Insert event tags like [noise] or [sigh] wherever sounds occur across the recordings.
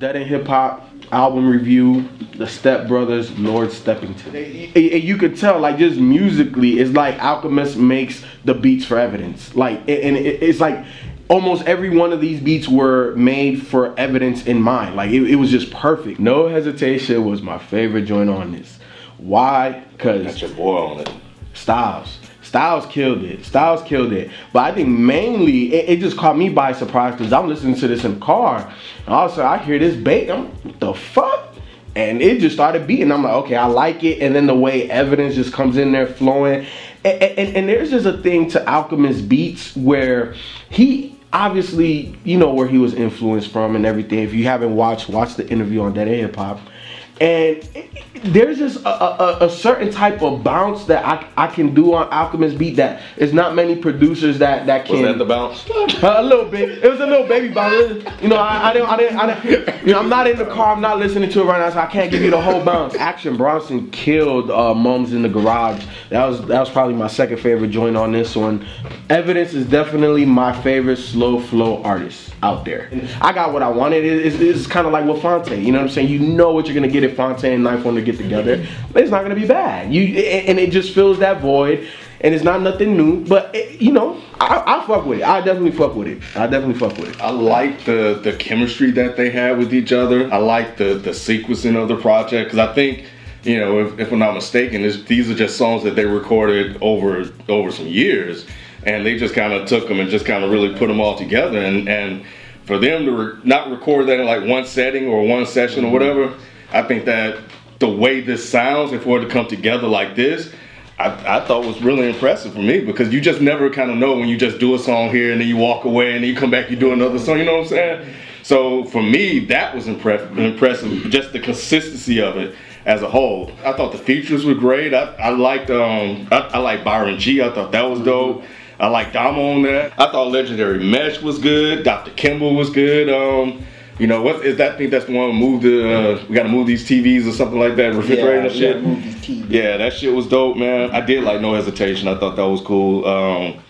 Dead End Hip Hop album review, The Step Brothers, Lord Steppington. And- and you could tell, like, just musically, it's like Alchemist makes the beats for evidence. Like, and it- it's like almost every one of these beats were made for evidence in mind. Like, it, it was just perfect. No Hesitation was my favorite joint on this. Why? Because Got your boy on it. Styles. Styles killed it. Styles killed it. But I think mainly it, it just caught me by surprise because I'm listening to this in the car. And all of a sudden I hear this bait. I'm the fuck? And it just started beating. I'm like, okay, I like it. And then the way evidence just comes in there flowing. And, and, and there's just a thing to Alchemist Beats where he obviously, you know, where he was influenced from and everything. If you haven't watched, watch the interview on Dead End Hip Hop. And there's just a, a, a- certain type of bounce that I, I can do on Alchemist Beat that is not many producers that that Was can. that the bounce? [laughs] a little bit. It was a little baby bounce. You know, I, I didn't, I didn't, I didn't. [laughs] You know, I'm not in the car. I'm not listening to it right now, so I can't give you the whole bounce. Action Bronson killed uh, Mums in the Garage. That was that was probably my second favorite joint on this one. Evidence is definitely my favorite slow flow artist out there. I got what I wanted. It- It's, it's kind of like with Phonte. You know what I'm saying? You know what you're gonna get if Phonte and Knife want to get together. But it's not gonna be bad. You and it just fills that void. And it's not nothing new, but it, you know, I, I fuck with it. I definitely fuck with it. I definitely fuck with it. I like the the chemistry that they had with each other. I like the the sequencing of the project because I think, you know, if, if I'm not mistaken, these are just songs that they recorded over over some years, and they just kind of took them and just kind of really put them all together. And and for them to re- not record that in like one setting or one session or mm-hmm. whatever, I think that the way this sounds and for it to come together like this. I, I thought was really impressive for me because you just never kind of know when you just do a song here and then you walk away and then you come back you do another song you know what I'm saying? So for me that was impressive impressive just the consistency of it as a whole. I thought the features were great. I, I liked um I, I like Byron G. I thought that was dope. I like Domo on that. I thought Legendary Mesh was good. Dr. Kimble was good. Um you know what is that? thing? that's the one. Move the. Uh, we got to move these TVs or something like that. Refrigerator and shit. Yeah, that shit was dope, man. I did like No Hesitation. I thought that was cool. Um,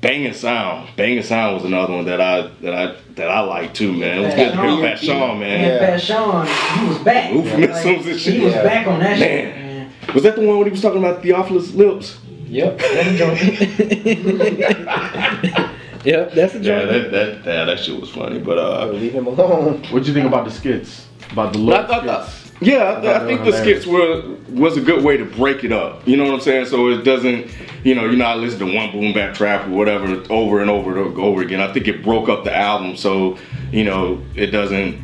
Banging Sound. Banging Sound was another one that I that I that I liked too, man. It was good. Fat Him, Fashawn. Sean, And man. Fat Sean, he was back. Euphemisms and shit. He was Yeah. back on that shit, Man. man. Was that the one when he was talking about Theophilus lips? Yep. [laughs] [laughs] Yeah, that's a joint. yep, that's a Yeah, joint. that that that shit was funny. But uh, Leave him alone. What'd you think about the skits? About the But look I thought that, skits? yeah, I, thought I think were the skits were was a good way to break it up. You know what I'm saying? So it doesn't, you know, you're not listening to one boom bap trap or whatever over and over and over again. I think it broke up the album, so you know it doesn't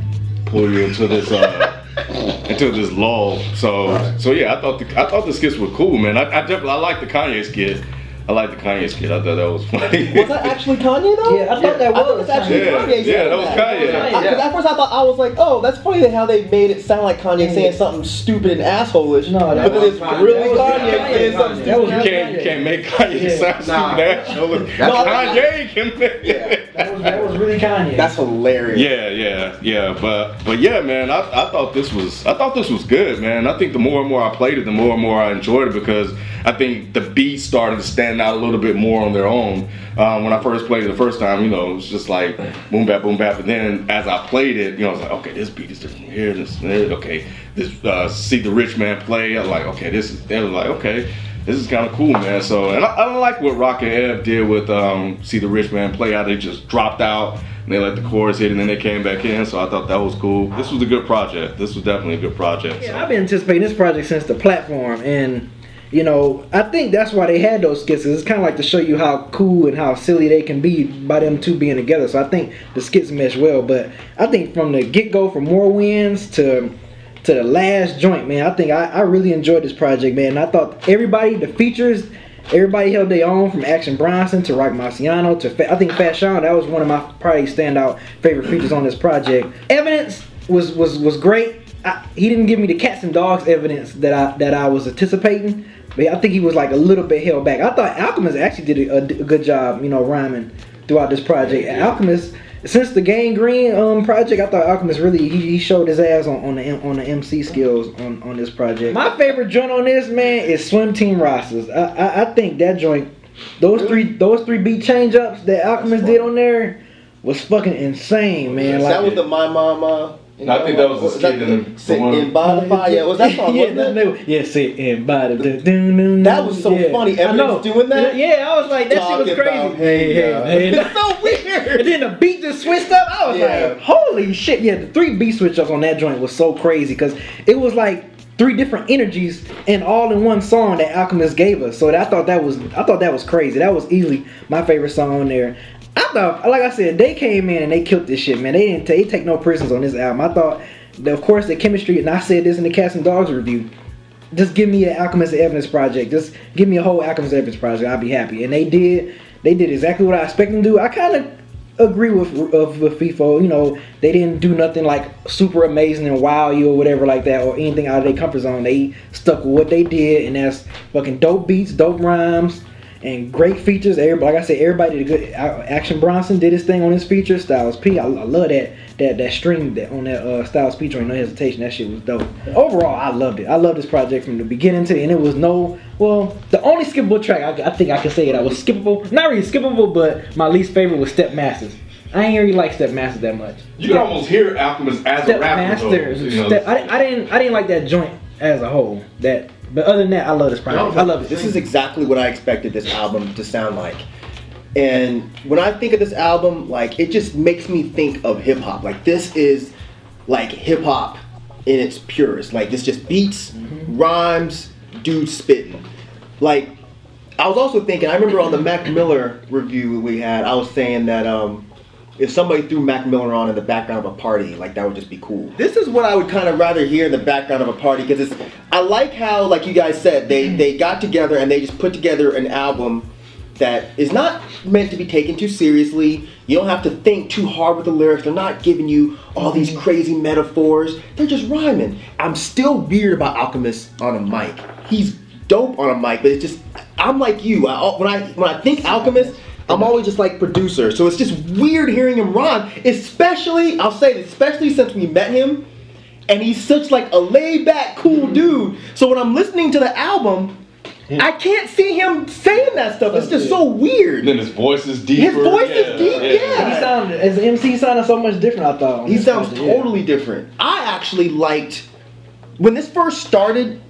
pull you into this uh [laughs] into this lull. So so yeah, I thought the I thought the skits were cool, man. I, I definitely I like the Kanye skit. I like the Kanye skit. I thought that was funny. Was that actually Kanye though? Yeah, I thought that I thought was that's actually Yeah, Kanye. yeah, that was Kanye. Because at first I thought I was like, oh, that's funny that how they made it sound like Kanye saying mm. something stupid and assholeish. No, that but then it's Kanye. really That was Kanye Kanye. saying something That was You can't, you can't make Kanye Yeah. sound Nah. stupid asshole. No, Kanye can make Yeah. That was really Kanye. That's hilarious. Yeah, yeah, yeah, but but yeah, man, I, I thought this was I thought this was good, man. I think the more and more I played it, the more and more I enjoyed it because I think the beats started to stand out a little bit more on their own. Um, when I first played it the first time, you know, it was just like boom bap, boom bap, and then as I played it, you know, I was like, okay, this beat is different from here, this, there, okay, this uh, see the rich man play. I was like, okay, this is. They was like, okay. This is kind of cool, man. So, and I, I don't like what Roc and Ev did with um, "See the Rich Man Play." How they just dropped out and they let the chorus hit, and then they came back in. So I thought that was cool. This was a good project. This was definitely a good project. Yeah, so. I've been anticipating this project since the platform, and you know, I think that's why they had those skits. It's kind of like to show you how cool and how silly they can be by them two being together. So I think the skits mesh well. But I think from the get go, from More Wins to to the last joint, man, I think I, I really enjoyed this project, man. And I thought everybody, the features, everybody held their own from Action Bronson to Roc Marciano to Fa- I think Fashawn. That was one of my probably standout favorite features on this project. Evidence was was was great. I, he didn't give me the cats and dogs evidence that I that I was anticipating, but I think he was like a little bit held back. I thought Alchemist actually did a, a good job, you know, rhyming throughout this project. Alchemist, since the Gangrene um project, I thought Alchemist really he, he showed his ass on, on the M- on the MC skills on, on this project. My favorite joint on this man is Swim Team Rastas. I, I I think that joint, those three those three beat change ups that Alchemist did on there was fucking insane, man. that Like was the my mama. I think that was the skit in the- the Sit one- in by the fire. Yeah, was that song? yeah, wasn't that, it? they were- yeah, sit and body. Dun, dun, dun, That was so yeah. funny. I know. Evidence doing that? Yeah, I was like, that Talking shit was crazy. about, hey, yeah. hey. [laughs] It's so weird. And then the beat just switched up. I was Yeah. like, holy shit. Yeah, the three beat switch ups on that joint was so crazy because it was like three different energies and all in one song that Alchemist gave us. So I thought that was I thought that was crazy. That was easily my favorite song on there. I thought, like I said, they came in and they killed this shit, man. They didn't take, they take no prisoners on this album. I thought, that, of course, the chemistry, and I said this in the Cats and Dogs review. Just give me an Alchemist Evidence project. Just give me a whole Alchemist Evidence project. I'll be happy. And they did. They did exactly what I expected them to do. I kind of agree with of with FIFO. You know, they didn't do nothing like super amazing and wow you or whatever like that, or anything out of their comfort zone. They stuck with what they did, and that's fucking dope beats, dope rhymes, and great features. Everybody, like I said, everybody did a good. Action Bronson did his thing on his feature. Styles P, I, I love that that that string that on that uh, Styles P joint, no hesitation. That shit was dope. Overall, I loved it. I loved this project from the beginning to the end. It was no well, the only skippable track I, I think I can say that I was skippable. Not really skippable, but my least favorite was Step Masters. I ain't really like Step Masters that much. You can almost hear Alchemist as Step a rapper. though, Masters. you know. Step, I, I didn't I didn't like that joint as a whole. That but other than that, I love this project. I love it. This is exactly what I expected this album to sound like. And when I think of this album, like it just makes me think of hip hop. Like this is like hip hop in its purest. Like it's just beats, rhymes, dude spitting. Like I was also thinking. I remember on the Mac Miller review we had, I was saying that um, if somebody threw Mac Miller on in the background of a party, like that would just be cool. This is what I would kind of rather hear in the background of a party because it's. I like how, like you guys said, they mm. they got together and they just put together an album that is not meant to be taken too seriously. You don't have to think too hard with the lyrics. They're not giving you all these mm. crazy metaphors. They're just rhyming. I'm still weird about Alchemist on a mic. He's dope on a mic, but it's just I'm like you. I, when I when I think Alchemist, I'm always just like producer. So it's just weird hearing him rhyme, especially I'll say this, especially since we met him, and he's such like a laid back, cool dude. So when I'm listening to the album. Hmm. I can't see him saying that stuff. It's just so weird. And then his voice is deeper. His voice is deep, yeah. He sounded as MC he sounded so much different. I thought He this sounds project, yeah. totally different. I actually liked when this first started.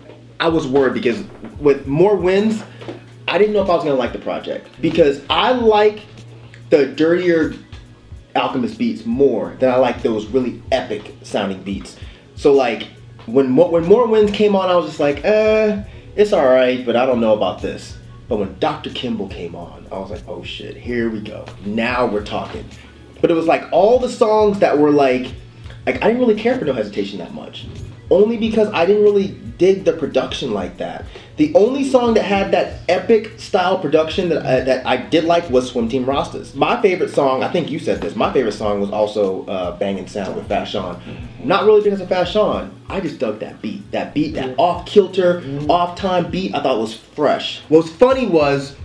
I was worried because with more wins, I didn't know if I was gonna like the project because I like the dirtier Alchemist beats more than I like those really epic sounding beats. So like when when more wins came on, I was just like, uh, it's all right, but I don't know about this. But when Dr. Kimble came on, I was like, oh shit, here we go. Now we're talking. But it was like all the songs that were like, like I didn't really care for No Hesitation that much, only because I didn't really dig the production like that. The only song that had that epic style production that I, that I did like was Swim Team Rastas. My favorite song, I think you said this. My favorite song was also uh, "Bangin' Sound" with Fashawn. Not really because of Fashawn. I just dug that beat. That beat, that off kilter, off time beat. I thought was fresh. What was funny was.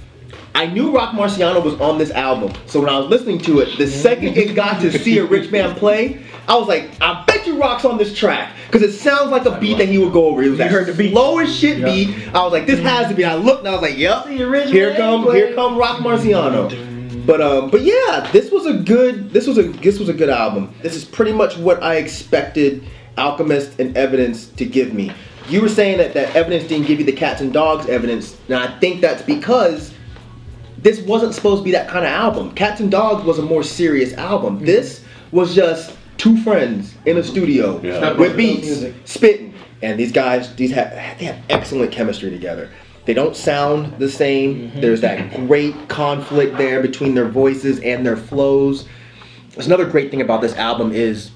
I knew Roc Marciano was on this album, so when I was listening to it, the second it got to see a rich man play, I was like, I bet you Roc's on this track because it sounds like a beat that he would go over. It was that heard the beat. slow as shit beat. I was like, this mm-hmm. has to be. I looked and I was like, yep. See a rich Here man come, play. here come Roc Marciano. Mm-hmm. But um, but yeah, this was a good. This was a this was a good album. This is pretty much what I expected Alchemist and Evidence to give me. You were saying that that Evidence didn't give you the cats and dogs evidence, and I think that's because this wasn't supposed to be that kind of album. Cats and Dogs was a more serious album. Mm-hmm. This was just two friends in a studio Yeah. with beats, spitting, and these guys, these have they have excellent chemistry together. They don't sound the same. Mm-hmm. There's that great conflict there between their voices and their flows. There's another great thing about this album is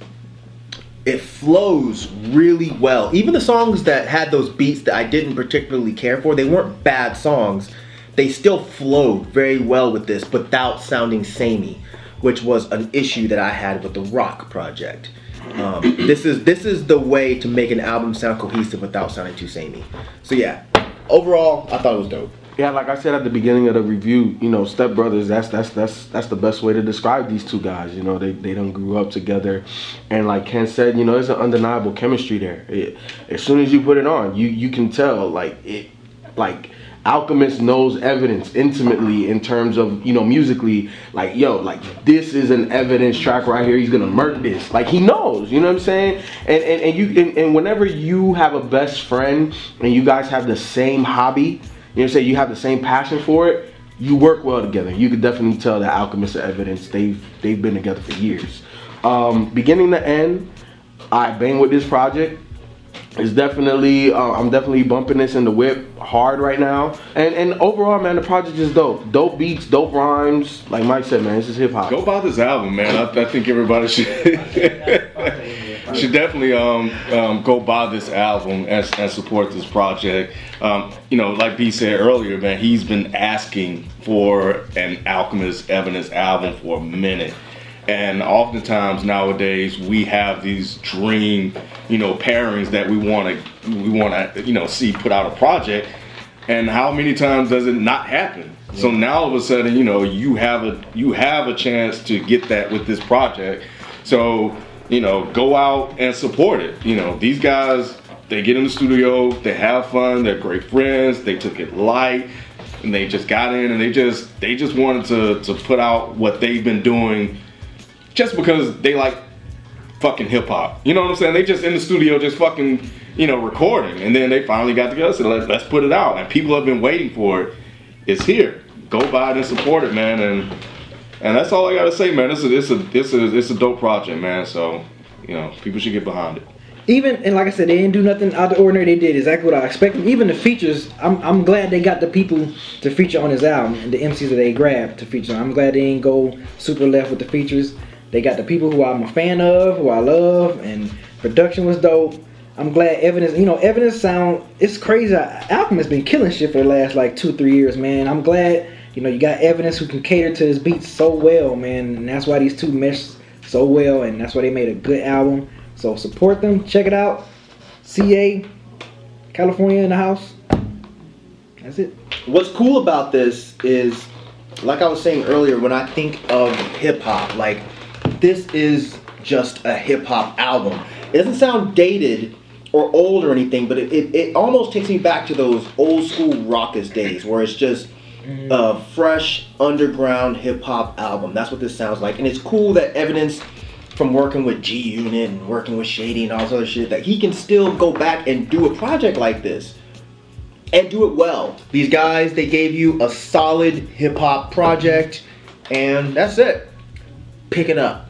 it flows really well. Even the songs that had those beats that I didn't particularly care for, they weren't bad songs. They still flowed very well with this without sounding samey, which was an issue that I had with the Rock project. Um, this is this is the way to make an album sound cohesive without sounding too samey. So yeah, overall, I thought it was dope. Yeah, like I said at the beginning of the review, you know, Step Brothers. That's that's that's that's the best way to describe these two guys. You know, they they don't grew up together, and like Ken said, you know, there's an undeniable chemistry there. It, as soon as you put it on, you you can tell like it, like Alchemist knows evidence intimately in terms of you know musically. Like yo, like this is an evidence track right here. He's gonna murk this. Like he knows. You know what I'm saying? And and, and you and, and whenever you have a best friend and you guys have the same hobby, you know what I'm saying? You have the same passion for it. You work well together. You could definitely tell that Alchemist Evidence they've they've been together for years. Um, beginning to end, I bang with this project. It's definitely uh, I'm definitely bumping this in the whip hard right now. And and overall, man, the project is dope. Dope beats, dope rhymes. Like Mike said, man, this is hip hop. Go buy this album, man. I, I think everybody should [laughs] should definitely um, um, go buy this album and, and support this project. Um, you know, like B said earlier, man, he's been asking for an Alchemist Evidence album for a minute. And oftentimes nowadays we have these dream, you know, pairings that we want to we want to you know see put out a project. And how many times does it not happen? So now all of a sudden, you know, you have a you have a chance to get that with this project. So you know, go out and support it. You know, these guys they get in the studio, they have fun, they're great friends, they took it light, and they just got in and they just they just wanted to to put out what they've been doing just because they like fucking hip hop. You know what I'm saying? They just in the studio just fucking, you know, recording. And then they finally got together and said, let's, let's put it out. And people have been waiting for it. It's here. Go buy it and support it, man. And and that's all I gotta say, man. This is it's a it's a it's a dope project, man. So, you know, people should get behind it. even and like I said, they didn't do nothing out of the ordinary. They did exactly what I expected. Even the features, I'm, I'm glad they got the people to feature on this album and the MCs that they grabbed to feature. On. I'm glad they didn't go super left with the features. They got the people who I'm a fan of, who I love, and production was dope. I'm glad Evidence, you know, Evidence sound. It's crazy. Alchemist been killing shit for the last like two, three years, man. I'm glad, you know, you got Evidence who can cater to his beats so well, man. And that's why these two mesh so well, and that's why they made a good album. So support them. Check it out. CA, California in the house. That's it. What's cool about this is, like I was saying earlier, when I think of hip hop, like this is just a hip hop album. It doesn't sound dated or old or anything, but it, it, it almost takes me back to those old school Rawkus days where it's just mm-hmm. a fresh underground hip hop album. That's what this sounds like. And it's cool that evidence from working with G Unit and working with Shady and all this other shit that he can still go back and do a project like this and do it well. These guys, they gave you a solid hip hop project, and that's it. Pick it up.